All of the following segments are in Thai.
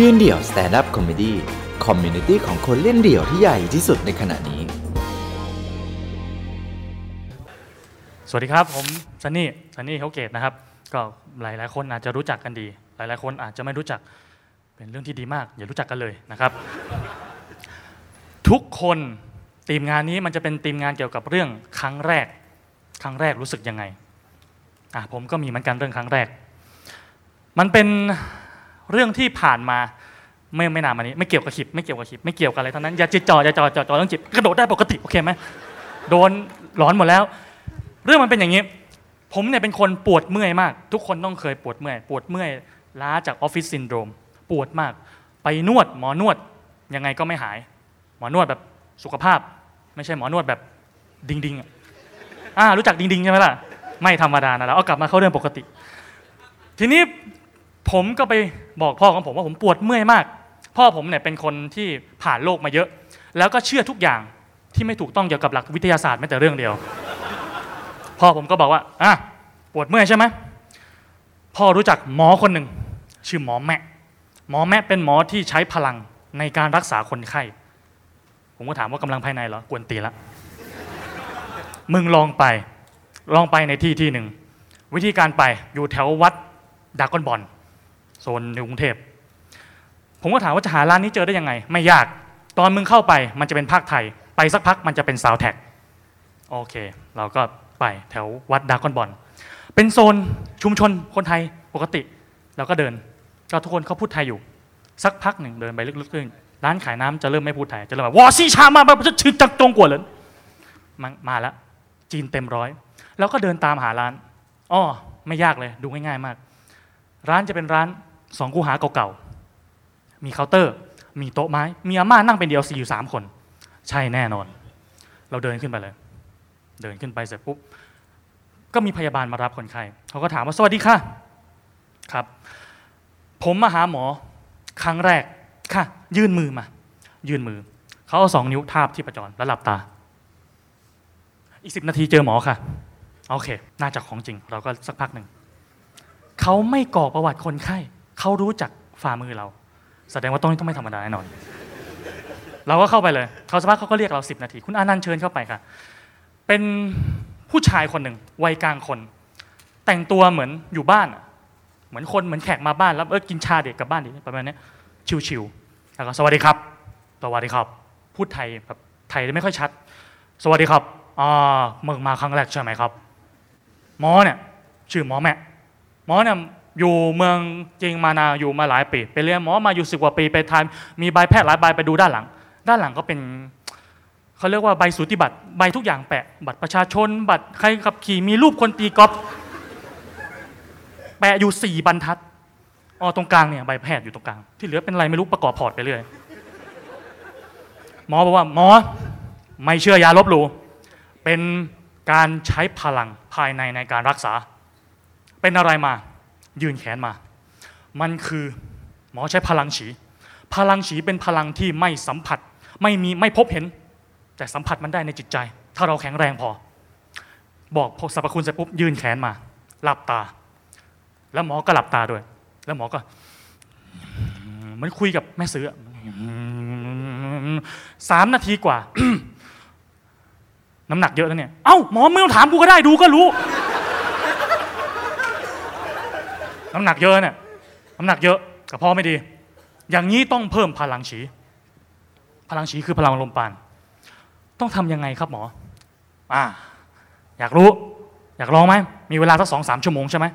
ยืนเดี่ยว stand up comedy community ของคนเล่นเดี่ยวที่ใหญ่ที่สุดในขณะนี้ สวัสดีครับ ผมซันนี่ซันนี่ Hellgate นะครับ ก็หลายๆ คนอาจจะรู้จักกันดี หลายๆ คนอาจจะไม่รู้จักเป็นเรื่องที่ดีมาก อย่ารู้จักกันเลยนะครับ ทุกคนธีมงานนี้มันจะเป็นธีมงานเกี่ยวกับเรื่องครั้งแรก ครั้งแรกรู้สึกยังไงอะผมก็มีเหมือนกันเรื่องครั้งแรก มันเป็น เรื่องที่ผ่านมาไม่ไม่นานมานี้ไม่เกี่ยวกับคลิปไม่เกี่ยวกับคลิปไม่เกี่ยวกับอะไรทั้งนั้นอย่าจิตจ่ออย่าจ่อจ่อจ่อเรื่องจิตกระโดดได้ปกติโอเคไหมโดนหลอนหมดแล้ว เรื่องมันเป็นอย่างนี้ ผมเนี่ยเป็นคนปวดเมื่อยมาก ทุกคนต้องเคยปวดเมื่อย ปวดเมื่อยล้าจากออฟฟิศซินโดรมปวดมาก ไปนวดหมอนวดยังไงก็ไม่หาย หมอนวดแบบสุขภาพ ไม่ใช่หมอนวดแบบดิงดิงๆอ่ารู้จักดิงดิงๆใช่ไหมล่ะไม่ธรรมดานะแล้วเอากลับมาเข้าเรื่องปกติ ทีนี้ ผมก็ไปบอกพ่อของผมว่าผมปวดเมื่อยมาก พ่อผมเนี่ยเป็นคนที่ผ่านโลกมาเยอะ แล้วก็เชื่อทุกอย่างที่ไม่ถูกต้องเกี่ยวกับหลักวิทยาศาสตร์แม้แต่เรื่องเดียว พ่อผมก็บอกว่าอะปวดเมื่อยใช่ไหมพ่อรู้จักหมอคนหนึ่งชื่อหมอแมะหมอแมะเป็นหมอที่ใช้พลังในการรักษาคนไข้ ผมก็ถามว่ากำลังภายในเหรอกวนตีละ มึงลองไป ลองไปในที่ที่หนึ่ง วิธีการไปอยู่แถววัดดากอนบอน โซนในกรุงเทพผมก็ถามว่าจะหาร้านนี้เจอได้ยังไง ไม่ยาก ตอนมึงเข้าไปมันจะเป็นพากย์ไทย ไปสักพักมันจะเป็นซาวแท็กโอเค เราก็ไปแถววัดดากอนบอนเป็นโซนชุมชนคนไทยปกติ เราก็เดิน ก็ทุกคนเขาพูดไทยอยู่ สักพักหนึ่งเดินไปลึกๆขึ้นร้านขายน้ำจะเริ่มไม่พูดไทย จะเริ่มแบบวอซี่ชามาแบบจะชื่อจักจงกวนเลยมามาแล้วจีนเต็มร้อยแล้วก็เดินตามหาร้านอ้อไม่ยากเลยดูง่ายๆมาก ร้านจะเป็นร้าน สองคูหาเก่าๆ มีเคาน์เตอร์ มีโต๊ะไม้ มีอาม่านั่งเป็นเดียวสี่อยู่สามคน ใช่แน่นอน เราเดินขึ้นไปเลย เดินขึ้นไปเสร็จปุ๊บ ก็มีพยาบาลมารับคนไข้ เขาก็ถามว่าสวัสดีค่ะ ครับ ผมมาหาหมอครั้งแรก ค่ะ ยื่นมือมา ยื่นมือ เขาเอาสองนิ้วทาบที่ประจรแล้วหลับตา อีกสิบนาทีเจอหมอค่ะ โอเค น่าจะของจริง เราก็สักพักหนึ่ง เขาไม่กรอกประวัติคนไข้ เขารู้จักฝ่ามือเรา แสดงว่าต้องต้องไม่ธรรมดาแน่นอน เราก็เข้าไปเลยเขาสักพักเขาก็เรียกเราสิบนาที คุณอานันต์เชิญเข้าไปค่ะ เป็นผู้ชายคนหนึ่งวัยกลางคน แต่งตัวเหมือนอยู่บ้านอะเหมือนคนเหมือนแขกมาบ้านแล้วเออกินชาเด็กกลับบ้านดิประมาณนี้ชิวๆแล้วก็สวัสดีครับสวัสดีครับ พูดไทยแบบไทยไม่ค่อยชัด สวัสดีครับอ่าเมืองมาครั้งแรกใช่ไหมครับหมอเนี่ยชื่อหมอแม่หมอเนี่ย อยู่เมืองจริงมานาอยู่มาหลายปี ไปเรียนหมอมาอยู่สิบกว่าปีไปทานมีใบแพทย์หลายใบไปดูด้านหลัง ด้านหลังก็เป็นเขาเรียกว่าใบสูติบัตรใบทุกอย่างแปะ บัตรประชาชน บัตรใครขับขี่มีรูปคนตีกอล์ฟแปะอยู่สี่บรรทัดอ๋อตรงกลางเนี่ยใบแพทย์อยู่ตรงกลาง ที่เหลือเป็นอะไรไม่รู้ประกอบพอร์ตไปเรื่อยหมอบอกว่าหมอไม่เชื่อยาลบหลู่เป็นการใช้พลังภายในในการรักษา เป็นอะไรมา ยืนแขนมา มันคือหมอใช้พลังฉี พลังฉีเป็นพลังที่ไม่สัมผัส ไม่มีไม่พบเห็น แต่สัมผัสมันได้ในจิตใจ ถ้าเราแข็งแรงพอ บอกพอสรรพคุณเสร็จปุ๊บยืนแขนมา หลับตา แล้วหมอก็หลับตาด้วย แล้วหมอก็เหมันคุยกับแม่ซื้อสามนาทีกว่า น้ำหนักเยอะแล้วเนี่ย เอ้าหมอไม่ต้องถามกูก็ได้ดูก็รู้ น้ำหนักเยอะเนี่ยน้ำหนักเยอะกับพ่อไม่ดี อย่างนี้ต้องเพิ่มพลังฉี พลังฉีคือพลังลมปาน ต้องทำยังไงครับหมอ อ่า อยากรู้ อยากลองไหม มีเวลาสักสองสามชั่วโมงใช่ไหม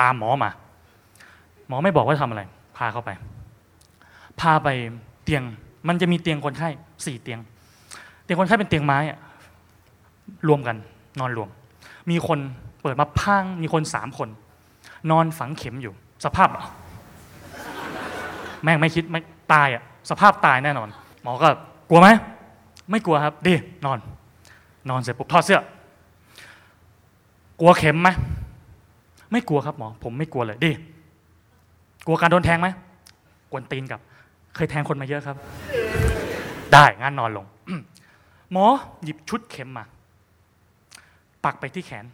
ตามหมอมา หมอไม่บอกว่าทำอะไร พาเข้าไป พาไปเตียง มันจะมีเตียงคนไข้สี่เตียง เตียงคนไข้เป็นเตียงไม้อะรวมกัน นอนรวม มีคนเปิดมาพัง มีคนสามคน นอนฝังเข็มอยู่ สภาพอะแม่งไม่คิดไม่ตายอะสภาพตายแน่นอน หมอก็กลัวไหมไม่กลัวครับ ดีนอน นอนเสร็จปุ๊บถอดเสื้อ กลัวเข็มไหมไม่กลัวครับหมอ ผมไม่กลัวเลยดี กลัวการโดนแทงไหมกวนตีนกับ เคยแทงคนมาเยอะครับ ได้งั้นนอนลงหมอหยิบชุดเข็มมา ปักไปที่แขน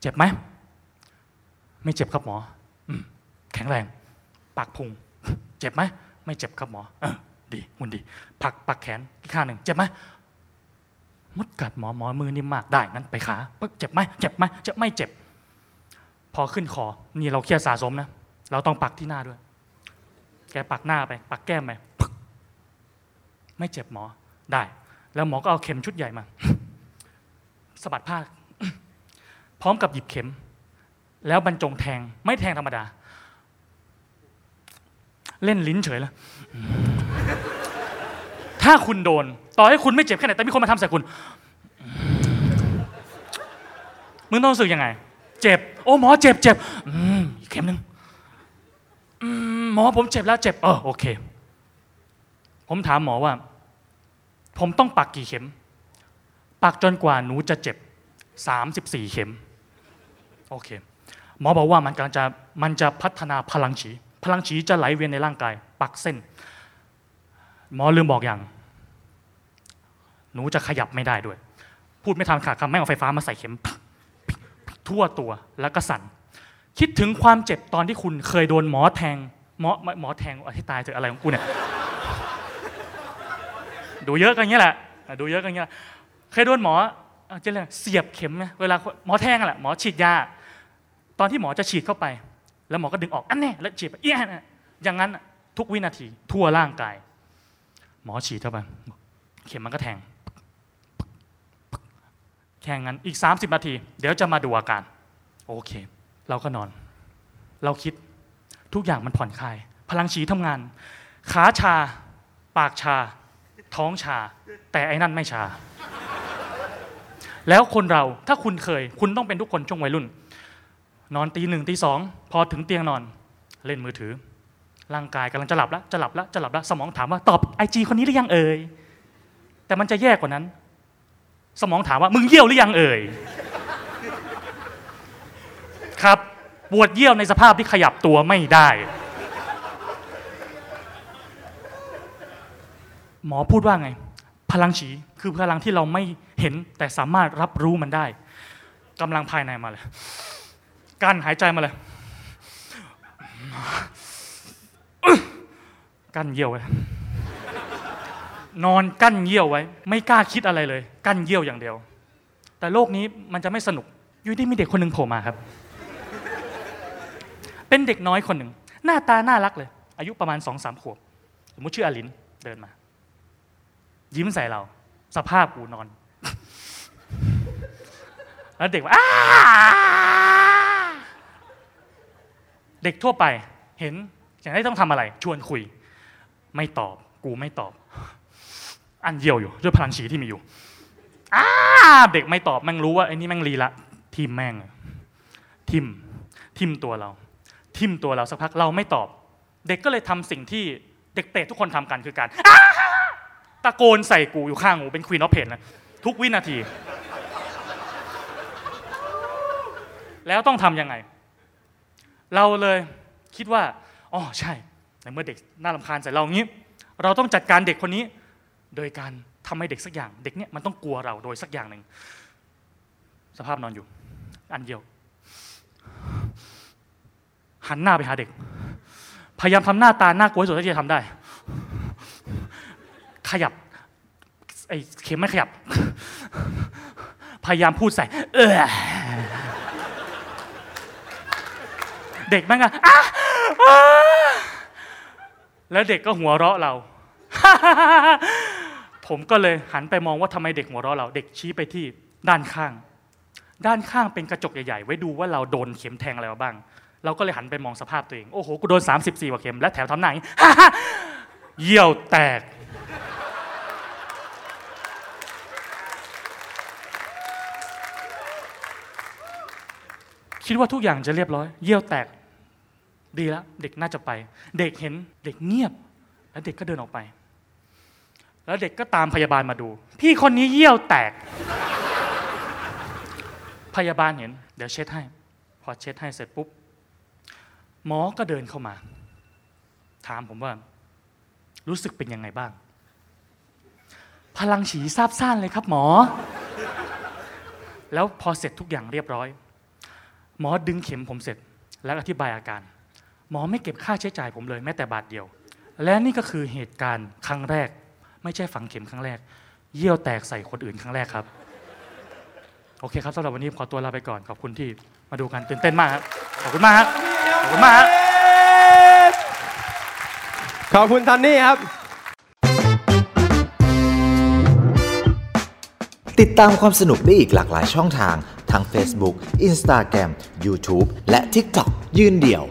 เจ็บไหม ไม่เจ็บครับหมออืมข็งแรงปักพุง เจ็บไหม ไม่เจ็บครับหมออดีหุ่นดีปักปักแขนอีกข้างหนึ่ง เจ็บไหมมดกัดหมอหมอมือนิ่มมากได้งั้นไปขาปึ๊บเจ็บไหมเจ็บไหมจ็บไม่เจ็บ พอขึ้นคอนี่เราเครียดสะสมนะเราต้องปักที่หน้าด้วย แกปักหน้าไป ปักแก้มไปไม่เจ็บหมอได้ แล้วหมอก็เอาเข็มชุดใหญ่มาสะบัดผ้า พร้อมกับหยิบเข็ม แล้วบรรจงแทงไม่แทงธรรมดา เล่นลิ้นเฉยแล้วถ้าคุณโดน ต่อให้คุณไม่เจ็บแค่ไหนแต่มีคนมาทำใส่คุณ มึงต้องรู้สึกยังไง เจ็บ โอ้หมอเจ็บเจ็บอีกเข็มหนึ่งหมอผมเจ็บแล้วเจ็บเออโอเค ผมถามหมอว่า ผมต้องปักกี่เข็ม ปักจนกว่าหนูจะเจ็บ 34 เข็ม โอเคหมอบอกว่ามันกำลังจะมันจะพัฒนาพลังฉี พลังฉีจะไหลเวียนในร่างกาย ปักเส้น หมอลืมบอกอย่าง หนูจะขยับไม่ได้ด้วย พูดไม่ทันขาดคำแม่งเอาไฟฟ้ามาใส่เข็ม ทั่วตัวแล้วก็สั่น คิดถึงความเจ็บตอนที่คุณเคยโดนหมอแทง หมอหมอแทงอาให้ตายเถอะอะไรของกูเนี่ยดูเยอะกันอย่างเงี้ยแหละดูเยอะกันอย่างเงี้ยเคยโดนหมออะจะเรียเสียบเข็มไหมเวลาหมอแทงอะแหละหมอฉีดยา ตอนที่หมอจะฉีดเข้าไป แล้วหมอก็ดึงออกอันแน่แล้วฉีดไปเอี้ยนะอย่างนั้นทุกวินาทีทั่วร่างกาย หมอฉีดเข้าไปเข็มมันก็แทงแค่งั้นอีก 30 นาที เดี๋ยวจะมาดูอาการ โอเค เราก็นอน เราคิดทุกอย่างมันผ่อนคลาย พลังฉีทำงาน ขาชา ปากชา ท้องชา แต่ไอ้นั่นไม่ชา แล้วคนเราถ้าคุณเคย คุณต้องเป็นทุกคนช่วงวัยรุ่น นอนตีหนึ่งตีสองพอถึงเตียงนอน เล่นมือถือ ร่างกายกำลังจะหลับแล้วจะหลับแล้วจะหลับแล้วสมองถามว่าตอบไอจีคนนี้หรือยังเอ่ยแต่มันจะแย่กว่านั้น สมองถามว่ามึงเยี่ยวหรือยังเอ่ยครับปวดเยี่ยวในสภาพที่ขยับตัวไม่ได้ หมอพูดว่าไง พลังฉีคือพลังที่เราไม่เห็นแต่สามารถรับรู้มันได้กำลังภายในมาเลย กั้นหายใจมาเลยกั้นเยี่ยวไว้นอนกั้นเยี่ยวไว้ ไม่กล้าคิดอะไรเลย กั้นเยี่ยวอย่างเดียว แต่โลกนี้มันจะไม่สนุกอยู่ดีมีเด็กคนหนึ่งโผล่มาครับ เป็นเด็กน้อยคนหนึ่งหน้าตาน่ารักเลย อายุประมาณสองสามขวบสมมติชื่ออลินเดินมา ยิ้มใส่เรา สภาพกูนอน แล้วเด็กว่าอ้าเด็กทั่วไปเห็นอย่างนี้ต้องทำอะไร ชวนคุย ไม่ตอบ กูไม่ตอบ อันเยี่ยวอยู่ด้วยพลังฉีที่มีอยู่อ้าเด็กไม่ตอบแม่งรู้ว่าไอ้นี่แม่งลีละทิมแม่งทิมทิมตัวเรา ทิมตัวเราสักพักเราไม่ตอบ เด็กก็เลยทำสิ่งที่เด็กเตะทุกคนทำกันคือการตะโกนใส่กูอยู่ข้างหูเป็นควีนออฟเพนนะทุกวินาที แล้วต้องทำยังไง เราเลยคิดว่าอ๋อใช่ในเมื่อเด็กน่ารำคาญใส่เรางี้ เราต้องจัดการเด็กคนนี้ โดยการทำให้เด็กสักอย่าง เด็กเนี่ยมันต้องกลัวเราโดยสักอย่างหนึ่งสภาพนอนอยู่ อันเดียว หันหน้าไปหาเด็ก พยายามทำหน้าตาหน่ากลัวที่สุดที่จะทำได้ ขยับไอ้เข็มไม่ขยับ พยายามพูดใส่ เออ เด็กแม่งอะอะอะแล้วเด็กก็หัวเราะเรา ผมก็เลยหันไปมองว่าทำไมเด็กหัวเราะเรา เด็กชี้ไปที่ด้านข้าง ด้านข้างเป็นกระจกใหญ่ๆ ไว้ดูว่าเราโดนเข็มแทงอะไรบ้าง เราก็เลยหันไปมองสภาพตัวเอง โอ้โห กูโดน 34กว่าเข็ม และแถวทำหน้าย่างนี้เยี่ยวแตก คิดว่าทุกอย่างจะเรียบร้อย เยี่ยวแตก ดีแล้วเด็กน่าจะไป เด็กเห็นเด็กเงียบ แล้วเด็กก็เดินออกไป แล้วเด็กก็ตามพยาบาลมาดู พี่คนนี้เยี่ยวแตก พยาบาลเห็น เดี๋ยวเช็ดให้ พอเช็ดให้เสร็จปุ๊บหมอก็เดินเข้ามา ถามผมว่า รู้สึกเป็นยังไงบ้าง พลังฉีซาบซ่านเลยครับหมอ แล้วพอเสร็จทุกอย่างเรียบร้อย หมอดึงเข็มผมเสร็จแล้วอธิบายอาการ หมอไม่เก็บค่าใช้จ่ายผมเลยแม้แต่บาทเดียว และนี่ก็คือเหตุการณ์ครั้งแรก ไม่ใช่ฝังเข็มครั้งแรก เยี่ยวแตกใส่คนอื่นครั้งแรกครับ โอเคครับสำหรับวันนี้ขอตัวลาไปก่อนขอบคุณที่มาดูกันตื่นเต้นมากครับขอบคุณมากครับขอบคุณมากครับขอบคุณทันนี่ครับ ติดตามความสนุกได้อีกหลากหลายช่องทาง ทั้ง Facebook Instagram YouTube และ TikTok ยืนเดี่ยว